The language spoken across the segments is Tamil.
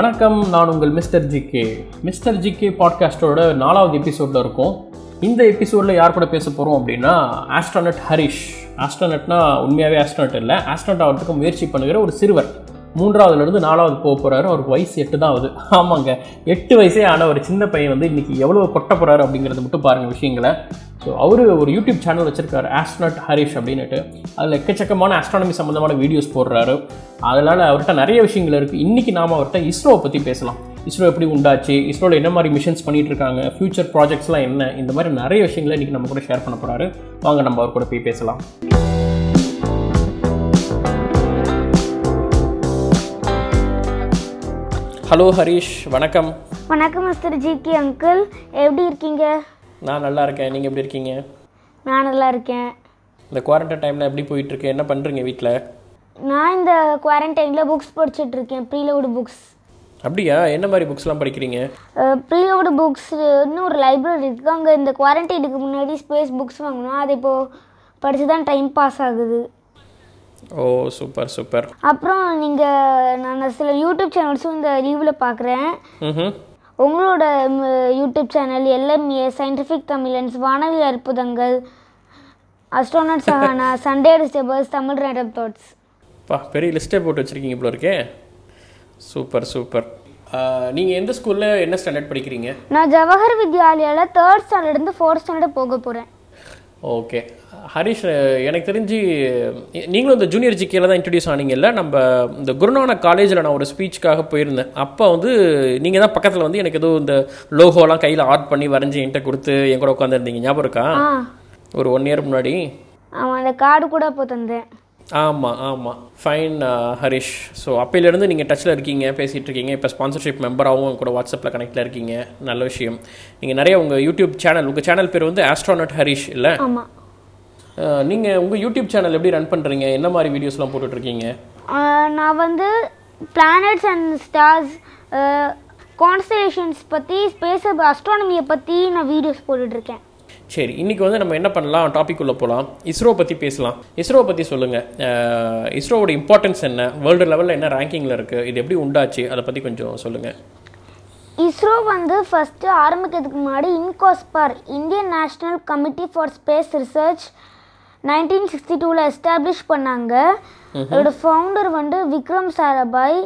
வணக்கம் நான் உங்கள் mister G K mister G K பாட்காஸ்டோட நாலாவது எபிசோடில் இருக்கும். இந்த எபிசோடில் யார் கூட பேச போகிறோம் அப்படின்னா ஆஸ்ட்ரானட் ஹரிஷ். ஆஸ்ட்ரானட்னா உண்மையாகவே ஆஸ்ட்ரானட் இல்லை. ஆஸ்ட்ரானட் ஆகிறதுக்கு முயற்சி பண்ணுகிற ஒரு சிறுவர். மூன்றாவதுலேருந்து நாலாவது போக போகிறாரு அவருக்கு வயசு எட்டு தான் ஆகுது. ஆமாங்க. எட்டு வயசே ஆன ஒரு சின்ன பையன் வந்து இன்றைக்கி எவ்வளோ கொட்ட போகிறாரு அப்படிங்கிறத மட்டும் பாருங்கள் விஷயங்களை. ஸோ அவர் ஒரு யூடியூப் சேனல் வச்சுருக்காரு ஆஸ்ட்ரானட் ஹரிஷ் அப்படின்னுட்டு. அதில் எக்கச்சக்கமான ஆஸ்ட்ரானமி சம்மந்தமான வீடியோஸ் போடுறாரு. அதனால் அவர்கிட்ட நிறைய விஷயங்கள் இருக்குது இன்றைக்கி நாம் அவர்கிட்ட இஸ்ரோவை பற்றி பேசலாம். இஸ்ரோ எப்படி உண்டாச்சு? இஸ்ரோவில் என்ன மாதிரி மிஷன்ஸ் பண்ணிகிட்டு இருக்காங்க? ஃப்யூச்சர் ப்ராஜெக்ட்ஸ்லாம் என்ன? இந்த மாதிரி நிறைய விஷயங்களை இன்றைக்கி நம்ம கூட ஷேர் பண்ண போகிறாரு வாங்க நம்ம அவர் கூட போய் பேசலாம். ஹலோ ஹரிஷ் வணக்கம். வணக்கம் மிஸ்டர் ஜிகே அங்கிள் எப்படி இருக்கீங்க? நான் நல்லா இருக்கேன். நீங்கள் எப்படி இருக்கீங்க? நான் நல்லா இருக்கேன். இந்த குவாரண்டைன் டைமில் எப்படி போயிட்டுருக்கு? என்ன பண்ணுறீங்க வீட்டில் நான் இந்த குவாரண்டைனில் புக்ஸ் படிச்சுட்டு இருக்கேன் ப்ரீலோடு புக்ஸ் அப்படியா? என்ன மாதிரி புக்ஸ்லாம் படிக்கிறீங்க? ப்ரீலோடு புக்ஸ் இன்னும் ஒரு லைப்ரரி இருக்குது அங்கே இந்த குவாரண்டைனுக்கு முன்னாடி ஸ்பேஸ் புக்ஸ் வாங்கினோம் அதை இப்போது படித்து தான் டைம் பாஸ் ஆகுது. ஓ சூப்பர் சூப்பர் அப்புறம் நீங்கள் நான் சில யூடியூப் சேனல்ஸும் இந்த லீவில் பார்க்குறேன் உங்களோட யூடியூப் சேனல் எல்எம்ஏ சயின்டிஃபிக் தமிழன்ஸ் வானவில் அற்புதங்கள் astronaut Sahana Sunday disturbers Tamil random thoughts பா பெரிய லிஸ்ட்டே போட்டு வச்சுருக்கீங்க போல இருக்கே. சூப்பர் சூப்பர் நீங்கள் எந்த ஸ்கூலில் என்ன ஸ்டாண்டர்ட் படிக்கிறீங்க? நான் ஜவஹர் வித்யாலயாவில் தேர்ட் ஸ்டாண்டர்ட்லேருந்து ஃபோர்த் ஸ்டாண்டர்ட் போக போகிறேன் ஓகே. ஹரிஷ் எனக்கு தெரிஞ்சு நீங்களும் இந்த ஜூனியர் ஜிகேல தான் இன்ட்ரடியூஸ் ஆனீங்கல்ல? நம்ம இந்த குருநானக் காலேஜில் நான் ஒரு ஸ்பீச்சுக்காக போயிருந்தேன். அப்போ வந்து நீங்கள் தான் பக்கத்தில் வந்து எனக்கு ஏதோ இந்த லோகோலாம் கையில் ஆர்ட் பண்ணி வரைஞ்சி என்கிட்ட கொடுத்து என் கூட உட்காந்துருந்தீங்க ஞாபகம் இருக்கா? ஒரு ஒன் இயர் முன்னாடி. அவன் அந்த கார்டு கூட அப்போ தந்தேன். ஆமாம் ஆமாம் ஃபைன் ஹரிஷ் ஸோ அப்பையிலேருந்து நீங்கள் டச்சில் இருக்கீங்க பேசிகிட்டு இருக்கீங்க இப்போ ஸ்பான்சர்ஷிப் மெம்பராகவும் கூட வாட்ஸ்அப்பில் கனெக்டில் இருக்கீங்க. நல்ல விஷயம். நீங்கள் நிறைய உங்கள் யூடியூப் சேனல் உங்கள் சேனல் பேர் வந்து ஆஸ்ட்ரானட் ஹரிஷ் இல்லை? ஆமாம் நீங்கள் உங்கள் யூடியூப் சேனல் எப்படி ரன் பண்ணுறீங்க என்ன மாதிரி வீடியோஸ்லாம் போட்டுட்ருக்கீங்க நான் வந்து பிளானட்ஸ் அண்ட் ஸ்டார்ஸ் கான்ஸ்டலேஷன்ஸ் பற்றி ஸ்பேஸ் அஸ்ட்ரானமியை பற்றி நான் வீடியோஸ் போட்டுட்ருக்கேன் சரி இன்றைக்கி வந்து நம்ம என்ன பண்ணலாம்? டாபிக் உள்ள போகலாம் இஸ்ரோ பற்றி பேசலாம். இஸ்ரோ பற்றி சொல்லுங்கள் இஸ்ரோவோட இம்பார்ட்டன்ஸ் என்ன? வேர்ல்டு லெவலில் என்ன ரேங்கிங்கில் இருக்குது இது எப்படி உண்டாச்சு? அதை பற்றி கொஞ்சம் சொல்லுங்கள் இஸ்ரோ வந்து ஃபஸ்ட்டு ஆரம்பிக்கிறதுக்கு முன்னாடி INCOSPAR Indian National Committee for Space Research nineteen sixty டூவில் எஸ்டாப்ளிஷ் பண்ணாங்க. அதோட ஃபவுண்டர் வந்து விக்ரம் சாராபாய்.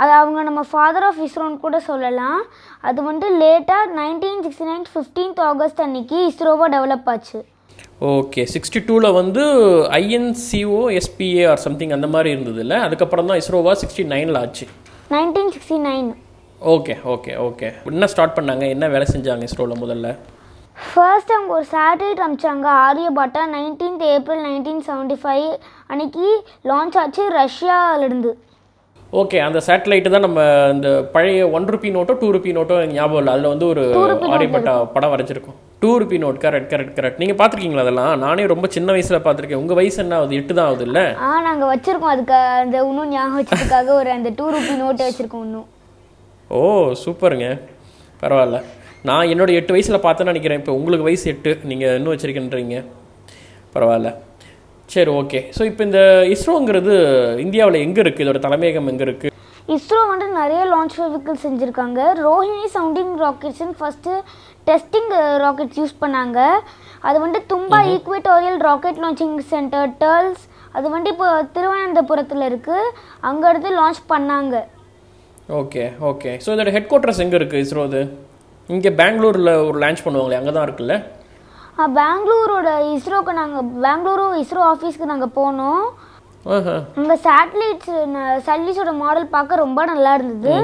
அது அவங்க நம்ம ஃபாதர் ஆஃப் இஸ்ரோன்னு கூட சொல்லலாம். அது வந்து லேட்டாக nineteen sixty nine fifteenth August அன்னைக்கு இஸ்ரோவாக டெவலப் ஆச்சு. ஓகே சிக்ஸ்டி டூவில் வந்து ஐஎன்சிஓ எஸ்பிஏ ஆர் சம்திங் அந்த மாதிரி இருந்தது இல்லை அதுக்கப்புறம் தான் இஸ்ரோவா சிக்ஸ்டி நைனில் ஆச்சு. Nineteen sixty nine okay okay okay என்ன ஸ்டார்ட் பண்ணாங்க? என்ன வேலை செஞ்சாங்க இஸ்ரோவில் முதல்ல? ஃபர்ஸ்ட் அவங்க ஒரு satellite அனுப்பிச்சாங்க Aryabhata. Nineteenth April nineteen seventy five அன்னைக்கு லான்ச் ஆச்சு ரஷ்யாவிலேருந்து ஓகே அந்த சேட்டலைட்டு தான் நம்ம இந்த பழைய ஒன் ருபி நோட்டோ டூ ருபி நோட்டோ எனக்கு ஞாபகம் இல்லை. அதில் வந்து ஒரு ஆரியப்பட்டா படம் வரைஞ்சிருக்கும். Two rupee note correct correct correct நீங்கள் பார்த்துருக்கீங்களா அதெல்லாம்? நானே ரொம்ப சின்ன வயசில் பார்த்துருக்கேன். உங்கள் வயசு என்ன ஆகுது? எட்டு தான் ஆகுது இல்லை? ஆ நாங்கள் வச்சுருக்கோம். அதுக்கு அந்த இன்னும் ஞாபகம் வச்சதுக்காக ஒரு அந்த டூ ருபி நோட்டை வச்சுருக்கோம் இன்னும். ஓ சூப்பருங்க. பரவாயில்ல. நான் என்னோட எட்டு வயசில் பார்த்தேன்னு நினைக்கிறேன். இப்போ உங்களுக்கு வயசு எட்டு. நீங்கள் இன்னும் வச்சிருக்கேன்றீங்க. பரவாயில்ல. சரி ஓகே ஸோ இப்போ இந்த இஸ்ரோங்கிறது இந்தியாவில் எங்கே இருக்குது இதோட தலைமையகம் எங்கே இருக்குது இஸ்ரோ வந்து நிறைய லான்ச் வெஹிக்கிள் செஞ்சுருக்காங்க. ரோஹிணி சவுண்டிங் ராக்கெட்ஸ்னு ஃபஸ்ட்டு டெஸ்டிங் ராக்கெட்ஸ் யூஸ் பண்ணாங்க. அது வந்து Thumba Equatorial Rocket Launching Centre TERLS அது வந்து இப்போ திருவனந்தபுரத்தில் இருக்குது அங்கேருந்து லான்ச் பண்ணாங்க. ஓகே ஓகே ஸோ இதோட ஹெட் குவார்ட்டர்ஸ் எங்கே இருக்குது இஸ்ரோது இங்கே பெங்களூரில் ஒரு லான்ச் பண்ணுவாங்களே அங்கே தான் இருக்குல்ல? பெங்களூரோட இஸ்ரோக்கு நாங்கள் பெங்களூரு இஸ்ரோ ஆஃபீஸ்க்கு நாங்கள் போனோம். அங்கே சேட்டலைட்ஸ் சர்வீஸோட மாடல் பார்க்க ரொம்ப நல்லா இருந்தது.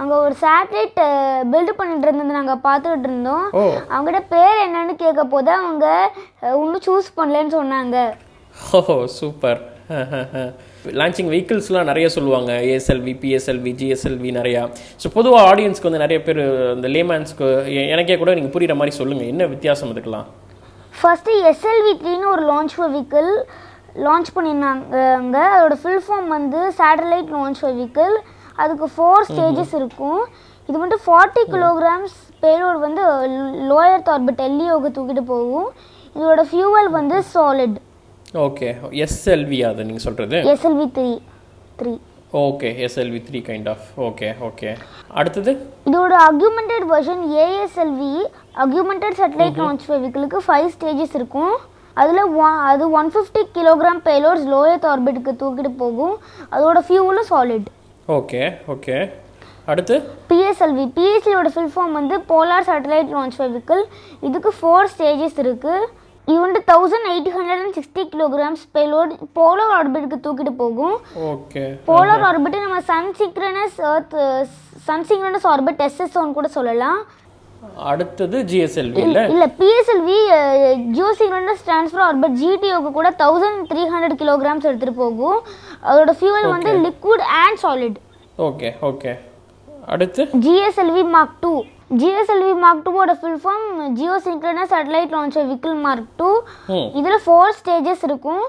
அங்கே ஒரு சேட்டலைட் பில்டு பண்ணிட்டு இருந்தது நாங்கள் பார்த்துக்கிட்டு இருந்தோம். அவங்ககிட்ட பேர் என்னன்னு கேட்க போது அவங்க இன்னும் சூஸ் பண்ணலன்னு சொன்னாங்க. ஓ சூப்பர் லான்ச்சிங் வெஹிக்கிள்ஸ்லாம் நிறைய சொல்லுவாங்க. ஏஎஸ்எல்வி பிஎஸ்எல்வி ஜிஎஸ்எல்வி நிறையா. ஸோ பொதுவாக ஆடியன்ஸ்க்கு வந்து நிறைய பேர் இந்த லேமேன்ஸ்க்கு எனக்கே கூட நீங்கள் புரியுற மாதிரி சொல்லுங்கள் என்ன வித்தியாசம் இதுக்கெல்லாம் ஃபஸ்ட்டு எஸ்எல்வி த்ரீன்னு ஒரு லான்ச் வெஹிக்கிள் லான்ச் பண்ணியிருந்தாங்க. அதோட ஃபுல் ஃபார்ம் வந்து சேட்டலைட் லான்ச் வெஹிக்கிள் அதுக்கு ஃபோர் ஸ்டேஜஸ் இருக்கும். இது வந்து ஃபார்ட்டி கிலோகிராம்ஸ் பேலோட் வந்து லோயர் ஆர்பிட் எல்லியோக்கு தூக்கிட்டு போகும். இதோட ஃபியூவல் வந்து சாலிட் ஓகே எஸ்எல்வி அது நீங்கள் சொல்கிறது SLV three three okay SLV three kind of okay okay அடுத்தது? இதோட augmented version ASLV augmented satellite launch வெஹிக்கிளுக்கு five stages இருக்கும். அதில் ஒன் அது one fifty kilogram payloads lower ஆர்பிட்டுக்கு தூக்கிட்டு போகும். அதோட ஃபியூலும் சாலிட் ஓகே ஓகே அடுத்து? பிஎஸ்எல்வி பிஎஸ்எல்வியோட ஃபுல் ஃபார்ம் வந்து போலார் சேட்டலைட் லான்ச் வெஹிக்கிள் இதுக்கு ஃபோர் ஸ்டேஜஸ் இருக்குது இது வந்து thousand eight hundred and sixty kilograms payload polar ஆர்பிட்டுக்கு தூக்கிட்டு போகும் ஓகே போலார் ஆர்பிட் நம்ம sun synchronous earth sun synchronous orbit எஸ்எஸ்ஓன்னு கூட சொல்லலாம். அடுத்தது ஜிஎஸ்எல்வி இல்ல இல்ல PSLV geosynchronous transfer orbit ஜிடிஓக்கு கூட தௌசண்ட் த்ரீ ஹண்ட்ரட் கிலோகிராம்ஸ் எடுத்துகிட்டு போகும். அதோட ஃபியூவல் வந்து liquid and solid okay okay அடுத்து? GSLV mark two GSLV mark டூவோட full form geosynchronous satellite launch vehicle mark two இதில் ஃபோர் ஸ்டேஜஸ் இருக்கும்.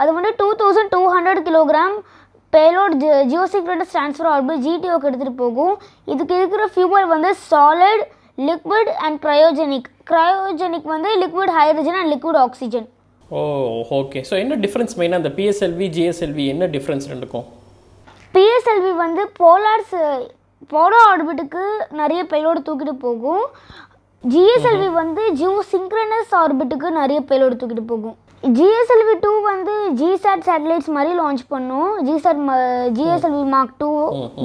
அது வந்து two thousand two hundred kilogram payload geosynchronous transfer orbit ஜிடிஓக்கு எடுத்துகிட்டு போகும். இதுக்கு இருக்கிற ஃபியூவல் வந்து solid liquid and cryogenic cryogenic வந்து liquid hydrogen and liquid oxygen oh okay so என்ன டிஃப்ரென்ஸ் மெயினாக அந்த பிஎஸ்எல்வி ஜிஎஸ்எல்வி என்ன டிஃப்ரென்ஸ் ரெண்டுக்கும்? பிஎஸ்எல்வி வந்து போலார்ஸ் போலோ ஆர்பிட்டுக்கு நிறைய பேலோடு தூக்கிட்டு போகும். ஜிஎஸ்எல்வி வந்து ஜியோ சிங்க்ரனஸ் ஆர்பிட்டுக்கு நிறைய பேலோடு தூக்கிட்டு போகும். ஜிஎஸ்எல்வி டூ வந்து ஜிசாட் சேட்டலைட்ஸ் மாதிரி லான்ச் பண்ணும். GSAT GSLV mark two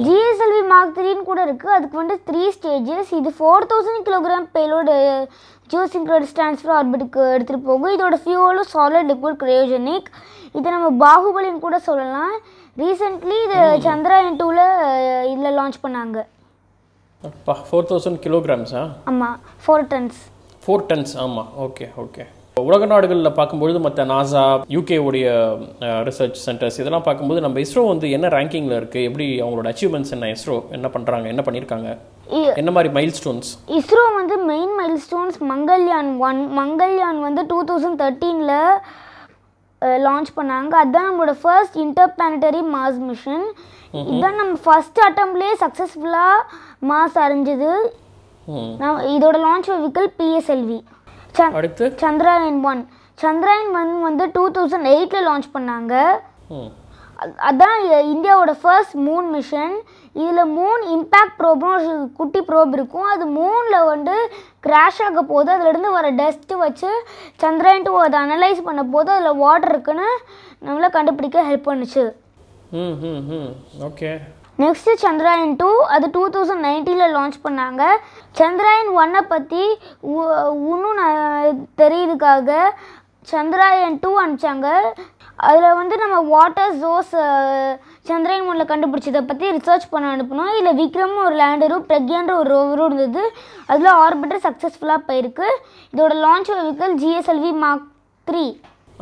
GSLV mark த்ரீன்னு கூட இருக்குது அதுக்கு வந்து த்ரீ ஸ்டேஜஸ் இது four thousand kilogram payload geosynchronous transfer ஆர்பிட்டுக்கு எடுத்துகிட்டு போகும். இதோட ஃபியூவலும் சாலிட் லிக்விட் கிரையோஜெனிக் இதை நம்ம பாகுபலின்னு கூட சொல்லலாம். ரீசெண்ட்லி இது சந்திராயன் டூவில் இதில் லான்ச் பண்ணாங்க. ஃபோர் தௌசண்ட் கிலோகிராம்ஸா ஆமாம் ஃபோர் டன்ஸ் ஃபோர் டன்ஸ் ஆமாம் ஓகே ஓகே உலக நாடுகளில் பார்க்கும்பொழுது மற்ற நாசா யூகே உடைய ரிசர்ச் சென்டர்ஸ் இதெல்லாம் பார்க்கும்போது நம்ம இஸ்ரோ வந்து என்ன ரேங்கிங்கில் இருக்குது எப்படி அவங்களோட அச்சீவ்மெண்ட்ஸ் என்ன இஸ்ரோ என்ன பண்ணுறாங்க என்ன பண்ணியிருக்காங்க என்ன மாதிரி மைல் ஸ்டோன்ஸ் இஸ்ரோ வந்து main milestones Mangalyaan one Mangalyaan வந்து டூ தௌசண்ட் தேர்ட்டீனில் லான்ச் பண்ணாங்க. அதுதான் நம்மளோட first interplanetary Mars mission இதுதான் நம்ம ஃபர்ஸ்ட் அட்டம்ப்ட்லேயே சக்ஸஸ்ஃபுல்லாக மாஸ் நான் இதோட லான்ச் வெஹிக்கிள் பிஎஸ்எல்வி அடுத்து? சந்திராயன் ஒன் சந்திராயன் ஒன் வந்து டூ தௌசண்ட் எயிட்டில் லான்ச் பண்ணாங்க. அதான் இந்தியாவோட ஃபர்ஸ்ட் மூன் மிஷன் இதில் மூன் இம்பேக்ட் ப்ரோப்னு ஒரு குட்டி ப்ரோப் இருக்கும். அது மூணில் வந்து கிராஷ் ஆக போது அதுலேருந்து வர டஸ்ட்டு வச்சு சந்திராயன் டூ அதை அனலைஸ் பண்ண போது அதில் வாட்டர் இருக்குன்னு நம்மளை கண்டுபிடிக்க ஹெல்ப் பண்ணுச்சு. ம் ம் ம். ஓகே நெக்ஸ்ட்டு சந்திராயன் டூ அது டூ தௌசண்ட் நைன்டீனில் லான்ச் பண்ணாங்க. சந்திராயன் ஒன்னை பற்றி இன்னும் தெரியுதுக்காக. சந்திராயன் டூ அனுப்பிச்சாங்க. அதில் வந்து நம்ம வாட்டர் ஜோஸ் சந்திராயன் ஒன்றில் கண்டுபிடிச்சதை பற்றி ரிசர்ச் பண்ண அனுப்பணும் இதில் விக்ரம் ஒரு லேண்டரும் பிரக்யான்ற ஒரு ரோவரும் இருந்தது. அதில் ஆர்பிட்டர் சக்ஸஸ்ஃபுல்லாக போயிருக்கு. இதோட launch vehicle GSLV mark three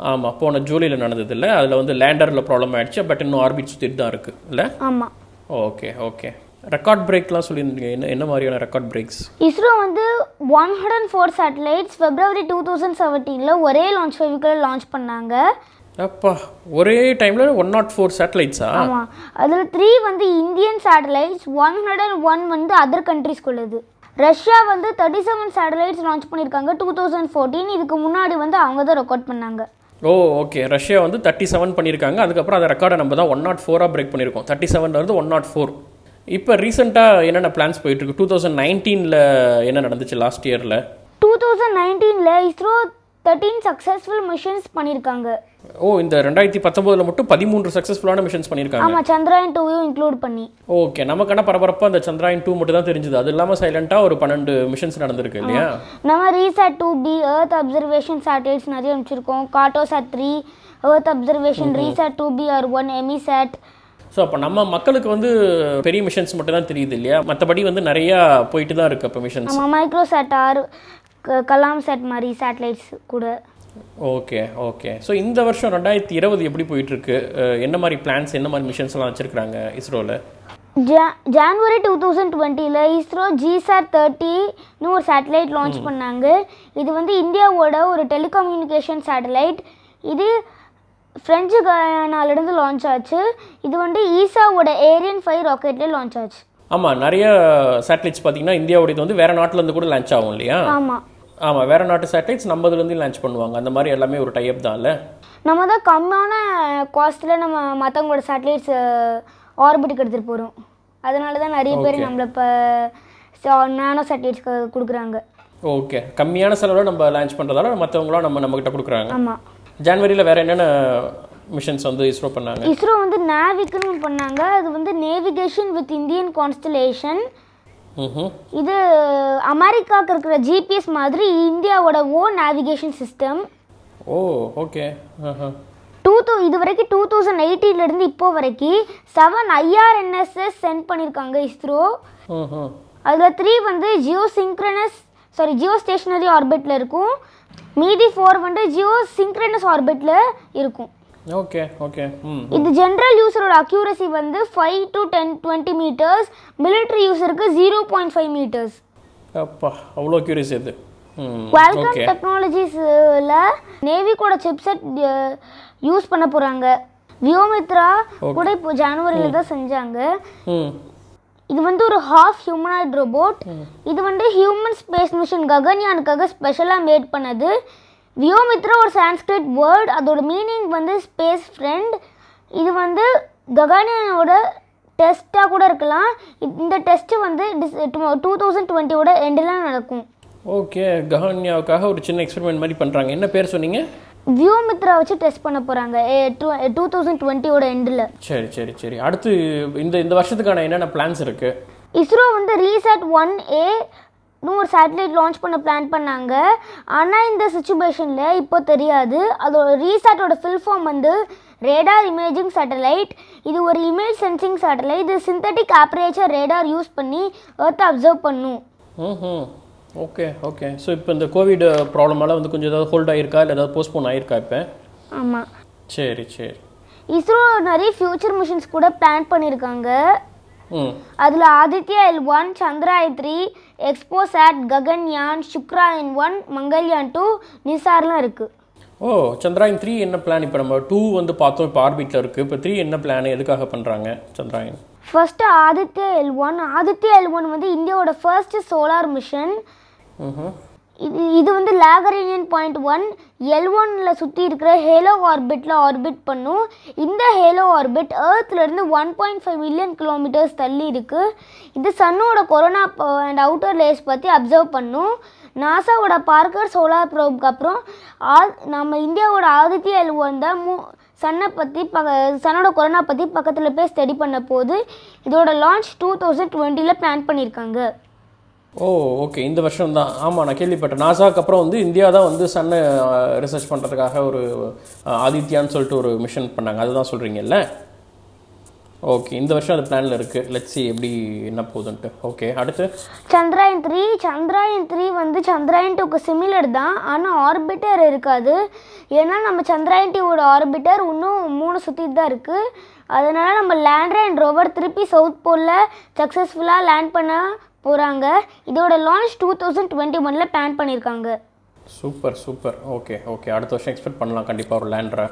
ஆமாம் போன ஜூலையில் நடந்தது இல்லை. அதில் வந்து லேண்டரில் ப்ராப்ளம் ஆயிடுச்சு. பட் இன்னும் ஆர்பிட் சுற்றிட்டு தான் இருக்குது இல்லை ஆமாம் ஓகே ஓகே ரெக்கார்ட் பிரேக்லாம் சொல்லியிருந்தீங்க. என்ன என்ன மாதிரியான ரெக்கார்ட் பிரேக்ஸ் இஸ்ரோ வந்து one hundred and four satellites February two thousand செவன்டீனில் ஒரே லான்ச் வெஹிக்கிள் லான்ச் பண்ணாங்க. அப்பா ஒரே டைமில் ஒன் நாட் ஃபோர் சேட்டலைட்ஸா ஆமாம் அதில் த்ரீ வந்து Indian satellites one hundred and one வந்து அதர் கண்ட்ரீஸ்க்குள்ளது ரஷ்யா வந்து தேர்ட்டி செவன் சேட்டலைட்ஸ் லான்ச் பண்ணியிருக்காங்க டூ தௌசண்ட் ஃபோர்டீன் இதுக்கு முன்னாடி வந்து அவங்க தான் ரெக்கார்ட் பண்ணாங்க. ஓ ஓகே ரஷ்யா வந்து தேர்ட்டி செவன் பண்ணியிருக்காங்க. அதுக்கப்புறம் அந்த ரெக்கார்டை நம்ம தான் ஒன் நாட் ஃபோராக பிரேக் பண்ணியிருக்கோம். தேர்ட்டி செவன்லேருந்து ஒன் நாட் ஃபோர் இப்போ ரீசெண்டாக என்னென்ன பிளான்ஸ் போயிட்டுருக்கு? டூ தௌசண்ட் நைன்டீனில் என்ன நடந்துச்சு லாஸ்ட் இயரில் டூ தௌசண்ட் நைன்டீனில் இஸ்ரோ தேர்ட்டீன் சக்ஸஸ்ஃபுல் மிஷன்ஸ் பண்ணியிருக்காங்க. ஓ இந்த ரெண்டாயிரத்தி பத்தொம்போதில் மட்டும் பதிமூன்று சக்ஸஸ்ஃபுல்லான மிஷன்ஸ் பண்ணியிருக்காங்க. ஆமாம் சந்திராயன் டூவையும் இன்க்ளூட் பண்ணி. ஓகே நமக்கான பரபரப்பாக அந்த சந்திராயன் டூ மட்டும் தான் தெரிஞ்சுது. அது இல்லாமல் சைலண்ட்டாக ஒரு பன்னெண்டு மிஷன்ஸ் நடந்திருக்கு இல்லையா? நம்ம RISAT two B earth observation satellites நிறைய அனுப்பிச்சிருக்கோம். Cartosat three earth observation RISAT two B R one EMISAT so அப்போ நம்ம மக்களுக்கு வந்து பெரிய மிஷன்ஸ் மட்டும் தான் தெரியுது இல்லையா? மற்றபடி வந்து நிறையா போயிட்டு தான் இருக்கு அப்போ மிஷன்ஸ் நம்ம மைக்ரோசாட் ஆர் கலாம் செட் மாதிரி சேட்டலைட்ஸ் கூட. ஓகே ஓகே ஸோ இந்த வருஷம் ரெண்டாயிரத்தி இருபது எப்படி போயிட்டு இருக்கு அஹ் என்ன மாதிரி பிளான்ஸ் என்ன மாதிரி மிஷன்ஸ் எல்லாம் வச்சிருக்காங்க இஸ்ரோவில் ஜா ஜான்வரி டூ தௌசண்ட் டுவெண்ட்டியில் இஸ்ரோ ஜிசார் தேர்ட்டின்னு ஒரு சேட்டலைட் லான்ச் பண்ணாங்க. இது வந்து இந்தியாவோட ஒரு டெலிகம்யூனிகேஷன் சேட்டலைட் இது ஃப்ரெஞ்சு கயானாலேருந்து லான்ச் ஆச்சு. இது வந்து ஈசாவோட ஏரியன் ஃபைவ் ராக்கெட்லேயே லான்ச் ஆச்சு. ஆமாம் நிறைய சேட்டலைட்ஸ் பார்த்தீங்கன்னா இந்தியாவுடையது வந்து வேற நாட்டுல இருந்து கூட லான்ச் ஆகும் இல்லையா? ஆமாம் ஆமாம் வேற நாட்டு சேட்டலைட்ஸ் நம்ம இதுலேருந்து லான்ச் பண்ணுவாங்க. அந்த மாதிரி எல்லாமே ஒரு டைப் தான்ல நம்ம தான் கம்மியான காஸ்ட்டில் நம்ம மற்றவங்களோட சேட்டலைட்ஸ் ஆர்பிட்டுக்கு எடுத்துகிட்டு போகிறோம் அதனால தான் நிறைய பேர் நம்மளை இப்போ நானோ சேட்டலைட்ஸ் கொடுக்குறாங்க. ஓகே கம்மியான செலவில் நம்ம லான்ச் பண்ணுறதால மற்றவங்களாம் நம்ம நம்மக்கிட்ட கொடுக்குறாங்க. ஆமாம் ஜான்வரியில் வேறு என்னென்ன மிஷன்ஸ் வந்து இஸ்ரோ பண்ணாங்க? இஸ்ரோ வந்து நேவிக்குன்னு பண்ணாங்க. அது வந்து நேவிகேஷன் வித் இந்தியன் கான்ஸ்டலேஷன் இது அமெரிக்காவுக்கு இருக்கிற ஜிபிஎஸ் மாதிரி இந்தியாவோட own navigation system oh okay. Two தௌ இது வரைக்கும் டூ தௌசண்ட் எயிட்டீன்லேருந்து இப்போ வரைக்கும் செவன் ஐஆர்என்எஸ்எஸ் சென்ட் பண்ணியிருக்காங்க இஸ்ரோ. அதில் த்ரீ வந்து geosynchronous sorry geostationary ஆர்பிட்டில் இருக்கும். மீதி ஃபோர் வந்து ஜியோ சிங்க்ரனஸ் ஆர்பிட்டில் இருக்கும். ஓகே ஓகே ம் இது ஜென்ரல் யூசரோட அக்யூரசி வந்து five to ten twenty metres military யூசருக்கு ஜீரோ பாயிண்ட் ஃபைவ் மீட்டர்ஸ் அப்பா அவ்வளோ க்யூரியஸ் இது. குவால்காம் டெக்னாலஜிஸில் நேவிக்கோட சிப்செட் யூஸ் பண்ண போகிறாங்க வியோமித்ரா கூட இப்போ ஜனவரியில் தான் செஞ்சாங்க. ம் இது வந்து ஒரு ஹாஃப் ஹியூமனாய்ட் ரோபோட் இது வந்து ஹியூமன் ஸ்பேஸ் மிஷன் ககன்யானுக்காக ஸ்பெஷலாக மேட் பண்ணது. வியோமித்ரா ஒரு சான்ஸ்கிரிட் வேர்ட். அதோட மீனிங் வந்து ஸ்பேஸ் ஃப்ரெண்ட். இது வந்து ககன்யானோட டெஸ்ட்டாக கூட இருக்கலாம். இந்த டெஸ்ட்டு வந்து டூ தௌசண்ட் டுவெண்ட்டியோட எண்டில் நடக்கும். ஓகே கஹன்யாவுக்காக ஒரு சின்ன எக்ஸ்பெரிமெண்ட் மாதிரி பண்ணுறாங்க என்ன பேர் சொன்னீங்க? வியோமித்ரா வச்சு டெஸ்ட் பண்ண போகிறாங்க டூ தௌசண்ட் டுவெண்ட்டியோட எண்டில். சரி சரி சரி. அடுத்து இந்த இந்த வருஷத்துக்கான என்னென்ன பிளான்ஸ் இருக்குது இஸ்ரோ வந்து ரீசெட் ஒன் ஏ ஒரு சேட்டலைட் லான்ச் பண்ண பிளான் பண்ணாங்க. ஆனால் இந்த சுச்சுவேஷனில் இப்போ தெரியாது. அதோட ரீசேட்டோட ஃபில் ஃபார்ம் வந்து ரேடார் இமேஜிங் சேட்டலைட் இது ஒரு இமேஜ் சென்சிங் சேட்டலைட் இது சிந்தட்டிக் ஆப்ரேச்சர் ரேடார் யூஸ் பண்ணி எர்த்தை அப்சர்வ் பண்ணும். Okay okay. ஸோ இப்போ இந்த கோவிட் ப்ராப்ளமால வந்து கொஞ்சம் ஏதாவது ஹோல்ட் ஆகிருக்கா இல்லை ஏதாவது போஸ்ட்போன் ஆகிருக்கா இப்போ? ஆமாம் சரி சரி. இஸ்ரோ நிறைய ஃபியூச்சர் மிஷன்ஸ் கூட பிளான் பண்ணியிருக்காங்க ம். அதில் Aditya L one Chandrayaan three XPoSat Gaganyaan Shukrayaan one Mangalyaan two நிசார்லாம் இருக்குது ஓ சந்திராயன் த்ரீ என்ன பிளான் இப்போ நம்ம டூ வந்து பார்த்தோம் இப்போ ஆர்பிட்டில் இருக்குது இப்போ த்ரீ என்ன பிளான் எதுக்காக பண்ணுறாங்க Chandrayaan? First Aditya L one Aditya L one வந்து இந்தியாவோட ஃபர்ஸ்ட் சோலார் மிஷன் இது இது வந்து லேகரேனியன் பாயிண்ட் ஒன் எல் ஒனில் சுற்றி இருக்கிற ஹேலோ ஆர்பிட்டில் ஆர்பிட் பண்ணும். இந்த halo orbit ஏர்த்லேருந்து one point five million kilometres தள்ளி இருக்குது இது சன்னோட கொரோனா அண்ட் அவுட்டர் லேஸ் பற்றி அப்சர்வ் பண்ணும். நாசாவோட பார்க்கர் சோலார் ப்ரோப்க்கு அப்புறம் ஆ நம்ம இந்தியாவோட ஆதித்ய எல் ஒன் தான் மூ சன்னை பற்றி பக சன்னோட கொரோனா பற்றி பக்கத்தில் போய் ஸ்டடி பண்ண போது இதோட லான்ச் டூ தௌசண்ட் டுவெண்ட்டியில் பிளான் பண்ணியிருக்காங்க ஓ ஓகே இந்த வருஷம் தான் ஆமாம் நான் கேள்விப்பட்டேன். நாசாக்கு அப்புறம் வந்து இந்தியா தான் வந்து சன்னை ரிசர்ச் பண்ணுறதுக்காக ஒரு ஆதித்யான்னு சொல்லிட்டு ஒரு மிஷன் பண்ணாங்க. அதுதான் சொல்கிறீங்கல்ல ஓகே இந்த வருஷம் அது பிளானில் இருக்குது லெட்ஸி எப்படி என்ன போகுதுன்ட்டு. ஓகே அடுத்து? சந்திராயன் த்ரீ சந்திராயன் த்ரீ வந்து சந்திராயன் டூக்கு சிமிலர் தான். ஆனால் ஆர்பிட்டர் இருக்காது. ஏன்னா நம்ம சந்திராயன் டூவோட ஆர்பிட்டர் இன்னும் மூணு சுற்றிட்டு தான் இருக்குது அதனால் நம்ம லேண்டர் அண்ட் ரோவர் திருப்பி சவுத் போலில் சக்ஸஸ்ஃபுல்லாக லேண்ட் பண்ணால் போகிறாங்க இதோட லான்ச் டூ தௌசண்ட் டுவெண்ட்டி ஒனில் பிளான் பண்ணியிருக்காங்க சூப்பர் சூப்பர். Okay okay. அடுத்த வருஷம் எக்ஸ்பெக்ட் பண்ணலாம். கண்டிப்பாக ஒரு லேண்டரை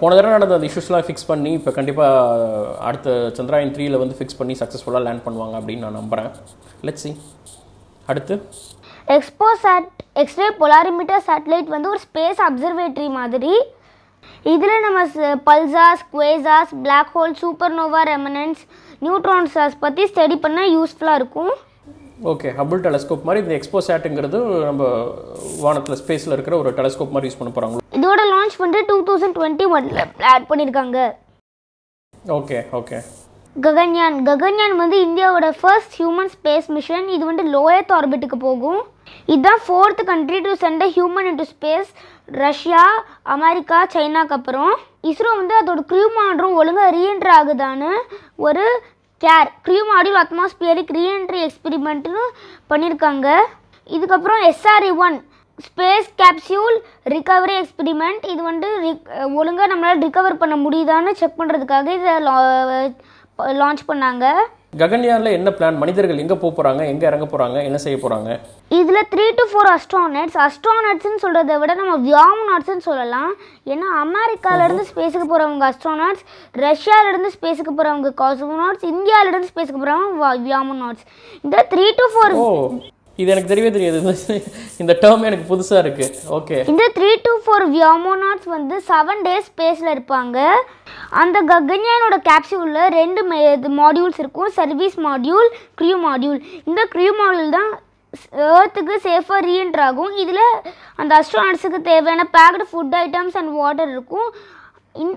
போன தடவை நடந்த அந்த இஷ்யூஸ்லாம் ஃபிக்ஸ் பண்ணி இப்போ கண்டிப்பாக அடுத்த சந்திராயன் த்ரீல வந்து ஃபிக்ஸ் பண்ணி சக்ஸஸ்ஃபுல்லாக லேண்ட் பண்ணுவாங்க அப்படின்னு நான் நம்புகிறேன் லெட்ஸி அடுத்து? எக்ஸ்போசாட் எக்ஸ்ரே பொலாரிமீட்டர் சேட்டலைட் வந்து ஒரு ஸ்பேஸ் அப்சர்வேட்டரி மாதிரி. இதில் நம்ம pulsars quasars Black hole supernova remnants neutron stars பற்றி ஸ்டடி பண்ண யூஸ்ஃபுல்லாக இருக்கும். ஓகே ஹபிள் டெலஸ்கோப் மாதிரி இந்த எக்ஸ்போசாட்டுங்கிறது நம்ம வானத்தில் ஸ்பேஸில் இருக்கிற ஒரு டெலஸ்கோப் மாதிரி யூஸ் பண்ண போகிறாங்க இதோட லான்ச் வந்து டூ தௌசண்ட் டுவெண்ட்டி ஒனில் பிளான் பண்ணியிருக்காங்க ஓகே ஓகே ககன்யான் ககன்யான் வந்து இந்தியாவோட ஃபர்ஸ்ட் ஹியூமன் ஸ்பேஸ் மிஷன் இது வந்து லோயத் ஆர்பிட்டுக்கு போகும். இதுதான் fourth country to send human into space Russia America சைனாக்கு அப்புறம். இஸ்ரோ வந்து அதோட க்ரூ மாடரும் ஒழுங்காக ரீஎன்ட்ரி ஆகுதான்னு ஒரு CARE crew module atmospheric reentry எக்ஸ்பிரிமெண்ட்னு பண்ணியிருக்காங்க இதுக்கப்புறம் SRE one space capsule recovery experiment இது வந்து ஒழுங்காக நம்மளால் ரிகவர் பண்ண முடியுதான்னு செக் பண்ணுறதுக்காக இதை லான்ச் பண்ணாங்க. ககன்யானில் என்ன பிளான் மனிதர்கள் எங்கே போக போகிறாங்க எங்கே இறங்க போகிறாங்க என்ன செய்ய போகிறாங்க இதில் த்ரீ டு ஃபோர் அஸ்ட்ரானட்ஸ் அஸ்ட்ரானட்ஸ்னு சொல்கிறத விட நம்ம வியாமனாட்ஸ்னு சொல்லலாம். ஏன்னா அமெரிக்காவிலேருந்து ஸ்பேஸுக்கு போகிறவங்க அஸ்ட்ரானாட்ஸ் ரஷ்யாவிலேருந்து ஸ்பேஸுக்கு போகிறவங்க காஸ்மோனாட்ஸ் இந்தியாவிலேருந்து ஸ்பேஸுக்கு போகிறவங்க வியாமனாட்ஸ். இந்த த்ரீ டு ஃபோர் இது எனக்கு தெரியவே தெரியாது. இந்த டேர்ம் எனக்கு புதுசாக இருக்குது ஓகே இந்த த்ரீ டு ஃபோர் வியாமோனாட்ஸ் வந்து செவன் டேஸ் ஸ்பேஸில் இருப்பாங்க. அந்த ககன்யானோட கேப்சூலில் ரெண்டு மாடியூல்ஸ் இருக்கும். சர்வீஸ் மாடியூல் க்ரியூ மாடியூல் இந்த க்ரியூ மாடியூல் தான் ஏர்த்துக்கு சேஃபாக ரீஎன்ட்ரு ஆகும். இதில் அந்த அஸ்ட்ரானாட்ஸுக்கு தேவையான packed food items and water இருக்கும். இன்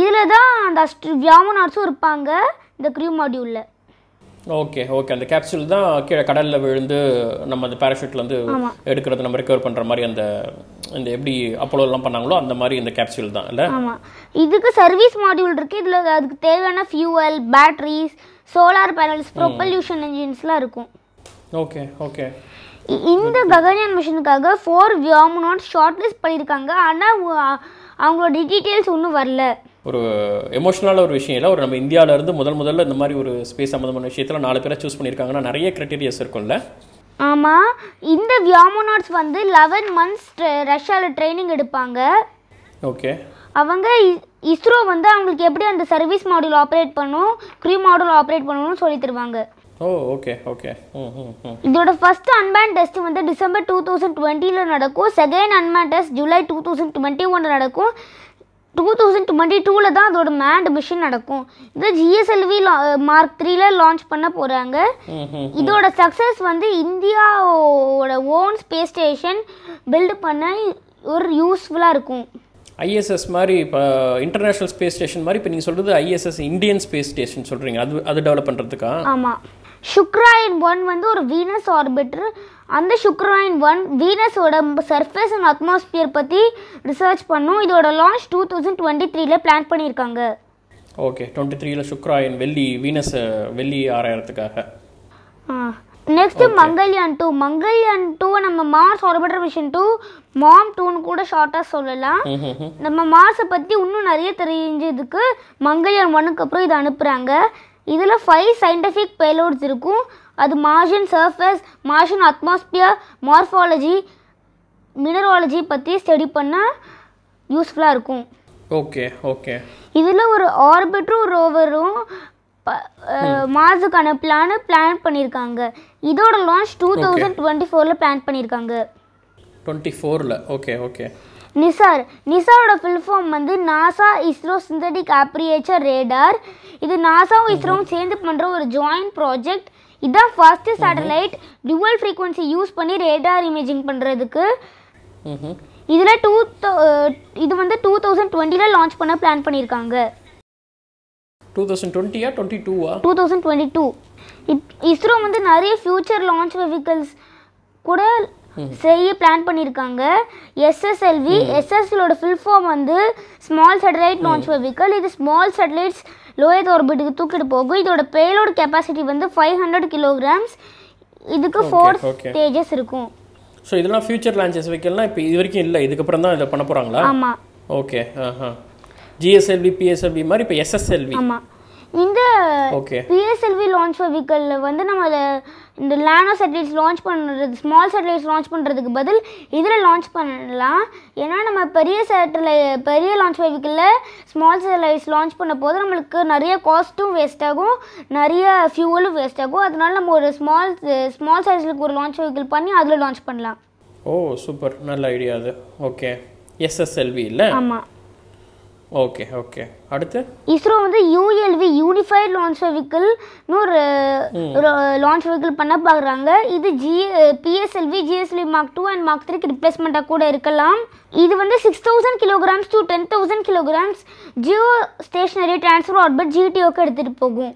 இதில் தான் அந்த அஸ்ட் வியாமனாட்ஸும் இருப்பாங்க. இந்த க்ரியூ மாடியூலில் ஓகே ஓகே அந்த கேப்சூல் தான் கீழே கடலில் விழுந்து நம்ம அந்த பேராஷூட்லேருந்து எடுக்கிறது நம்ம ரெக்கவர் பண்ணுற மாதிரி அந்த இந்த எப்படி அப்போலோலாம் பண்ணாங்களோ அந்த மாதிரி இந்த கேப்சூல் தான் இல்லை? ஆமாம் இதுக்கு சர்வீஸ் மாடியூல் இருக்குது இதில் அதுக்கு தேவையான fuel batteries solar panels propulsion என்ஜின்ஸ்லாம் இருக்கும். ஓகே ஓகே இந்த ககன்யான் மிஷனுக்காக ஃபோர் வியாமனாட் ஷார்ட் லிஸ்ட் பண்ணியிருக்காங்க ஆனால் அவங்களோட டீட்டெயில்ஸ் இன்னும் வரல. ஒரு எமோஷனலான ஒரு விஷயம் இல்லை. ஒரு நம்ம இந்தியால இருந்து முதல் முதல்ல இந்த மாதிரி ஒரு ஸ்பேஸ் சம்மந்தமான விஷயத்தில் நாலு பேரை சூஸ் பண்ணியிருக்காங்கன்னா நிறைய கிரைட்டீரியாஸ் இருக்கும்ல? ஆமாம் இந்த வியாமோனாட்ஸ் வந்து லெவன் மந்த்ஸ் ரஷ்யாவில் ட்ரைனிங் எடுப்பாங்க. ஓகே அவங்க இஸ்ரோ வந்து அவங்களுக்கு எப்படி அந்த சர்வீஸ் மாடியூல் ஆப்ரேட் பண்ணும் க்ரீ மாடியூல் ஆப்ரேட் பண்ணணும்னு சொல்லி தருவாங்க. ஓ ஓகே ஓகே இதோட ஃபர்ஸ்ட் அன்மேன் டெஸ்ட் வந்து டிசம்பர் டூ தௌசண்ட் டுவெண்ட்டியில் நடக்கும். Second unmanned test July two thousand twenty ஒனில் நடக்கும். டூ தௌசண்ட் டுவெண்ட்டி டூவில் தான் அதோட மேண்ட் மிஷன் நடக்கும். இது ஜிஎஸ்எல்வி மார்க் த்ரீல லான்ச் பண்ண போகிறாங்க இதோட சக்ஸஸ் வந்து இந்தியாவோட ஓன் ஸ்பேஸ் ஸ்டேஷன் பில்டு பண்ண ஒரு யூஸ்ஃபுல்லாக இருக்கும். ஐஎஸ்எஸ் மாதிரி இப்போ இன்டர்நேஷ்னல் ஸ்பேஸ் ஸ்டேஷன் மாதிரி இப்போ நீங்கள் சொல்கிறது ஐஎஸ்எஸ் இந்தியன் ஸ்பேஸ் ஸ்டேஷன் சொல்கிறீங்க அது அது டெவலப் பண்ணுறதுக்கா ஆமாம் சுக்ராயன் ஒன் வந்து ஒரு வீனஸ் ஆர்பிட்டர் அந்த சுக்ராயன் ஒன் வீனஸோட சர்ஃபேஸ் அண்ட் அட்மாஸ்பியர் பற்றி ரிசர்ச் பண்ணும். இதோட லான்ச் டூ தௌசண்ட் டுவெண்ட்டி த்ரீல பிளான் பண்ணியிருக்காங்க. ஓகே டுவெண்ட்டி த்ரீல சுக்ராயன் வெள்ளி வீனஸ் வெள்ளி ஆராயறதுக்காக. நெக்ஸ்ட் மங்கள்யான் டூ மங்கள்யான் டூவை நம்ம Mars orbiter mission two MOM டூன்னு கூட ஷார்ட்டாக சொல்லலாம். நம்ம மார்ஸை பற்றி இன்னும் நிறைய தெரிஞ்சதுக்கு மங்கள்யான் ஒன்னுக்கு அப்புறம் இதை அனுப்புகிறாங்க இதில் ஃபைவ் சயின்டிஃபிக் பேலோட்ஸ் இருக்கும். அது Martian surface Martian atmosphere morphology mineralogy பற்றி ஸ்டடி பண்ண யூஸ்ஃபுல்லாக இருக்கும். ஓகே ஓகே இதில் ஒரு ஆர்பிட்ரும் ரோவரும் மார்ஸுக்கான பிளான் பிளான் பண்ணியிருக்காங்க இதோட லான்ச் டூ தௌசண்ட் டுவெண்ட்டி ஃபோரில் பிளான் பண்ணியிருக்காங்க டுவெண்ட்டி ஃபோரில் ஓகே ஓகே நிசார் நிசாரோட ஃபுல் ஃபார்ம் வந்து NASA ISRO synthetic aperture radar இது நாசாவும் இஸ்ரோவும் சேர்ந்து பண்ணுற ஒரு ஜாயிண்ட் ப்ராஜெக்ட் இதுதான் first satellite dual frequency use பண்ணி ரேடார் இமேஜிங் பண்ணுறதுக்கு இதில் டூ இது வந்து டூ தௌசண்ட் டுவெண்ட்டியில் லான்ச் பண்ண பிளான் பண்ணியிருக்காங்க டூ தௌசண்ட் டுவெண்ட்டியா டுவெண்ட்டி டூவா two thousand twenty two ISRO வந்து நிறைய ஃபியூச்சர் லான்ச் வெஹிக்கல்ஸ் கூட செய்ய பிளான் பண்ணியிருக்காங்க எஸ்எஸ்எல்வி எஸ்எஸ்எலோட ஃபுல் ஃபார்ம் வந்து ஸ்மால் சேட்டலைட் லான்ச் வெஹிக்கல் இது ஸ்மால் சேட்டலைட்ஸ் லோயத் ஆர்பிட்டுக்கு தூக்கிட்டு போகும். இதோட பேலோட கெப்பாசிட்டி வந்து ஃபைவ் ஹண்ட்ரட் கிலோகிராம்ஸ் இதுக்கு ஃபோர். ஸ்டேஜஸ் இருக்கும். ஸோ இதெல்லாம் ஃபியூச்சர் லான்ச்சஸ் வைக்கலாம் இப்போ இது வரைக்கும் இல்லை. இதுக்கப்புறம் தான் இதை பண்ண போகிறாங்களா ஆமாம் ஓகே ஆஹா. ஜிஎஸ்எல்வி பிஎஸ்எல்வி மாதிரி இப்போ எஸ்எஸ்எல்வி ஆமாம் இந்த பிஎஸ்எல்வி லான்ச் வெஹிக்கலில் வந்து நம்ம அத இந்த லேனோ சேட்டலைட்ஸ் லான்ச் பண்ணுறது ஸ்மால் சேட்டலைட்ஸ் லான்ச் பண்ணுறதுக்கு பதில் இதில் லான்ச் பண்ணலாம். ஏன்னா நம்ம பெரிய சேட்டலை பெரிய லான்ச் வெஹிக்கிளில் ஸ்மால் சேட்டலைட்ஸ் லான்ச் பண்ண போது நம்மளுக்கு நிறைய காஸ்ட்டும் வேஸ்ட் ஆகும். நிறைய ஃபியூவலும் வேஸ்ட் ஆகும். அதனால நம்ம ஒரு ஸ்மால் ஸ்மால் சைஸ்லுக்கு ஒரு லான்ச் வெஹிக்கிள் பண்ணி அதில் லான்ச் பண்ணலாம். ஓ சூப்பர் நல்ல ஐடியா அது. ஓகே எஸ்எஸ்எல்வி இல்லை? ஆமாம் ஓகே ஓகே அடுத்து? இஸ்ரோ வந்து யூஎல்வி யூனிஃபைட் லான்ச் வெஹிக்கிள்னு ஒரு லான்ச் வெஹிக்கிள் பண்ண பார்க்குறாங்க இது G PSLV GSLV Mark two and Mark த்ரீக்கு ரிப்ளேஸ்மெண்ட்டாக கூட இருக்கலாம். இது வந்து six thousand kilograms to ten thousand kilograms geostationary transfer orbit ஜிடிஓக்கு எடுத்துகிட்டு போகும்.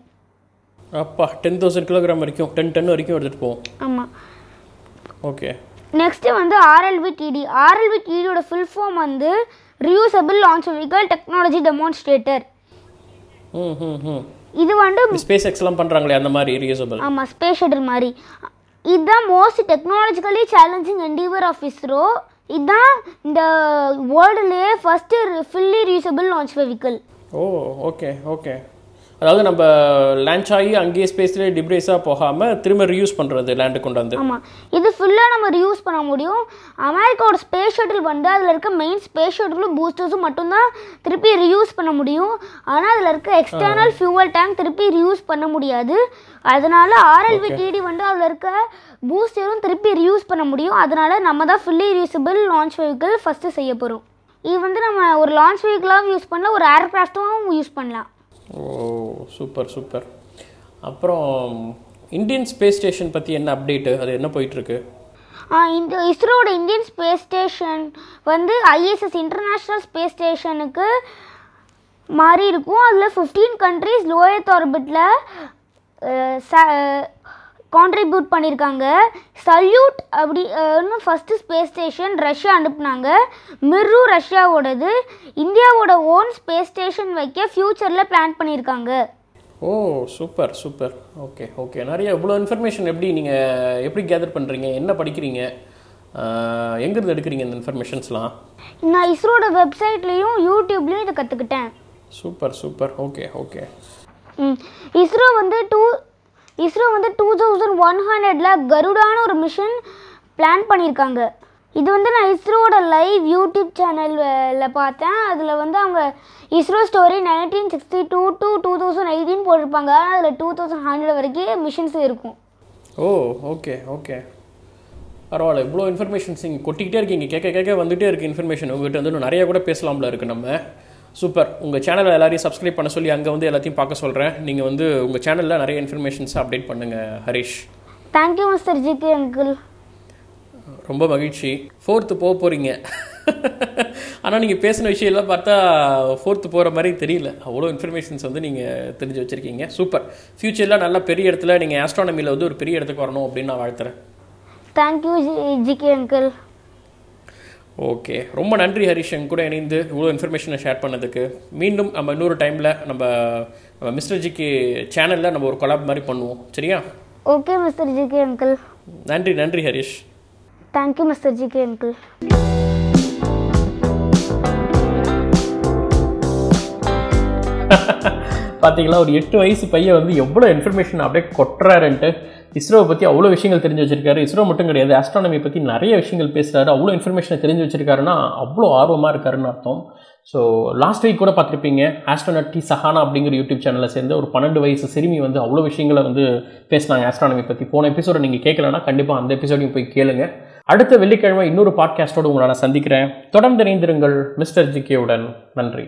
அப்பா டென் தௌசண்ட் கிலோகிராம் வரைக்கும் டென் டன் வரைக்கும் எடுத்துகிட்டு போவோம் ஆமாம் ஓகே நெக்ஸ்ட்டு வந்து ஆர்எல்வி டிடி ஆர்எல்வி டிடியோட ஃபுல் ஃபார்ம் வந்து reusable launch vehicle technology demonstrator இது வந்து ஸ்பேஸ் எக்ஸ்லாம் பண்ணுறாங்களே அந்த மாதிரி ரீயூசபிள் ஆமாம் ஸ்பேஸ் ஷட்டில் மாதிரி. இதுதான் most technologically challenging endeavour of ISRO இதுதான் இந்த வேர்ல்டுலேயே first fully reusable launch vehicle ஓ ஓகே ஓகே அதாவது நம்ம லான்ச் ஆகி அங்கேயே ஸ்பேஸ்லேயே டிப்ரேஸாக போகாமல் திரும்ப ரீயூஸ் பண்ணுறது லேண்டு கொண்டு வந்து. ஆமாம் இது ஃபுல்லாக நம்ம ரியூஸ் பண்ண முடியும். அமெரிக்காவோட ஸ்பேஸ் ஷட்டில் வந்து அதில் இருக்க மெயின் ஸ்பேஸ் ஷட்டிலும் பூஸ்டர்ஸும் மட்டும்தான் திருப்பி ரியூஸ் பண்ண முடியும். ஆனால் அதில் இருக்க எக்ஸ்டர்னல் ஃபியூவல் டேங்க் திருப்பி ரியூஸ் பண்ண முடியாது. அதனால ஆர்எல்வி டிடி வந்து அதில் இருக்க பூஸ்டரும் திருப்பி ரியூஸ் பண்ண முடியும். அதனால நம்ம தான் fully reusable launch vehicle first செய்ய போகிறோம் இது வந்து நம்ம ஒரு லான்ச் வெஹிக்கிளாகவும் யூஸ் பண்ணலாம் ஒரு ஏர்கிராஃப்ட்டும் யூஸ் பண்ணலாம். ஓ சூப்பர் சூப்பர். அப்புறம் இந்தியன் ஸ்பேஸ் ஸ்டேஷன் பற்றி என்ன அப்டேட்டு அது என்ன போயிட்டுருக்கு? இந்த இஸ்ரோவோட இந்தியன் ஸ்பேஸ் ஸ்டேஷன் வந்து ஐஎஸ்எஸ் இன்டர்நேஷ்னல் ஸ்பேஸ் ஸ்டேஷனுக்கு மாறி இருக்கும் அதில் ஃபிஃப்டீன் கண்ட்ரீஸ் லோயத் ஆர்பிட்டில் கான்ட்ரிபியூட் பண்ணியிருக்காங்க சல்யூட் அப்படி இன்னும் ஃபஸ்ட்டு ஸ்பேஸ் ஸ்டேஷன் ரஷ்யா அனுப்புனாங்க. மிர்ரு ரஷ்யாவோடது இந்தியாவோட ஓன் ஸ்பேஸ் ஸ்டேஷன் வைக்க ஃப்யூச்சரில் பிளான் பண்ணியிருக்காங்க ஓ சூப்பர் சூப்பர் ஓகே ஓகே நிறைய இவ்வளோ இன்ஃபர்மேஷன் எப்படி நீங்கள் எப்படி கேதர் பண்ணுறீங்க என்ன படிக்கிறீங்க? எங்கிருந்து எடுக்கிறீங்க இந்த இன்ஃபர்மேஷன்ஸ்லாம் நான் இஸ்ரோட வெப்சைட்லேயும் யூடியூப்லேயும் இதை கற்றுக்கிட்டேன் super super okay okay. ISRO வந்து டூ இஸ்ரோ வந்து டூ தௌசண்ட் ஒன் ஹண்ட்ரடில் கருடான ஒரு மிஷன் பிளான் பண்ணியிருக்காங்க. இது வந்து நான் இஸ்ரோவோட லைவ் யூடியூப் சேனலில் பார்த்தேன். அதில் வந்து அவங்க ISRO story nineteen sixty two to two thousand eighteen போட்டிருப்பாங்க. அதில் டூ தௌசண்ட் ஹண்ட்ரட் வரைக்கும் மிஷின்ஸ் இருக்கும். ஓ ஓகே ஓகே. பரவாயில்ல இவ்வளோ இன்ஃபர்மேஷன்ஸ் நீங்கள் கொட்டிக்கிட்டே இருக்கீங்க. கேட்க கேட்க வந்துகிட்டே இருக்குது இன்ஃபர்மேஷன் உங்கள்கிட்ட வந்து இன்னும் நிறைய கூட பேசலாம்ல இருக்குது நம்ம. சூப்பர். உங்கள் சேனலை எல்லாரையும் சப்ஸ்கிரைப் பண்ண சொல்லி அங்கே வந்து எல்லாத்தையும் பார்க்க சொல்கிறேன் நீங்கள் வந்து உங்கள் சேனலில் நிறைய இன்ஃபர்மேஷன்ஸ் அப்டேட் பண்ணுங்கள் Harish. Thank you mister GK uncle ரொம்ப மகிழ்ச்சி. ஃபோர்த்து போக போகிறீங்க ஆனால் நீங்கள் பேசின விஷயம் எல்லாம் பார்த்தா ஃபோர்த்து போகிற மாதிரி தெரியல. அவ்வளோ இன்ஃபர்மேஷன்ஸ் வந்து நீங்கள் தெரிஞ்சு வச்சுருக்கீங்க. சூப்பர் ஃப்யூச்சரில் நல்ல பெரிய இடத்துல நீங்கள் ஆஸ்ட்ரானமியில் வந்து ஒரு பெரிய இடத்துக்கு வரணும் அப்படின்னு நான் வாழ்த்துறேன். Thank you GK uncle okay ரொம்ப நன்றி ஹரிஷ் என் கூட இணைந்து இவ்வளோ இன்ஃபர்மேஷனை ஷேர் பண்ணதுக்கு. மீண்டும் நம்ம இன்னொரு டைமில் நம்ம நம்ம மிஸ்டர் ஜிக்கு சேனலில் நம்ம ஒரு கொலாப் மாதிரி பண்ணுவோம். சரியா? ஓகே மிஸ்டர் ஜிகே அங்கிள் நன்றி நன்றி Harish. Thank you mister GK uncle பார்த்தீங்களா ஒரு எட்டு வயசு பையன் வந்து எவ்வளோ இன்ஃபர்மேஷன் அப்படியே கொட்டுறாருன்ட்டு இஸ்ரோவை பற்றி அவ்வளோ விஷயங்கள் தெரிஞ்சு வச்சிருக்காரு. இஸ்ரோ மட்டும் கிடையாது ஆஸ்ட்ரானமி பற்றி நிறைய விஷயங்கள் பேசுகிறாரு அவ்வளோ இன்ஃபர்மேஷனை தெரிஞ்சு வச்சிருக்காருன்னா அவ்வளோ ஆர்வமாக இருக்காருன்னு அர்த்தம். ஸோ லாஸ்ட் வீக் கூட பார்த்துருப்பீங்க ஆஸ்ட்ரோனட் டி சஹானா அப்படிங்கிற யூடியூப் சேனலில் சேர்ந்து ஒரு பன்னெண்டு வயசு சிறுமி வந்து அவ்வளோ விஷயங்களை வந்து பேசினாங்க ஆஸ்ட்ரானமி பற்றி போன எபிசோட நீங்கள் கேட்கலன்னா கண்டிப்பாக அந்த எபிசோடையும் போய் கேளுங்க. அடுத்த வெள்ளிக்கிழமை இன்னொரு பாட்காஸ்ட்டோடு உங்களை நான் சந்திக்கிறேன். தொடர்ந்து இணைந்திருங்கள் மிஸ்டர் ஜிகேவுடன் நன்றி.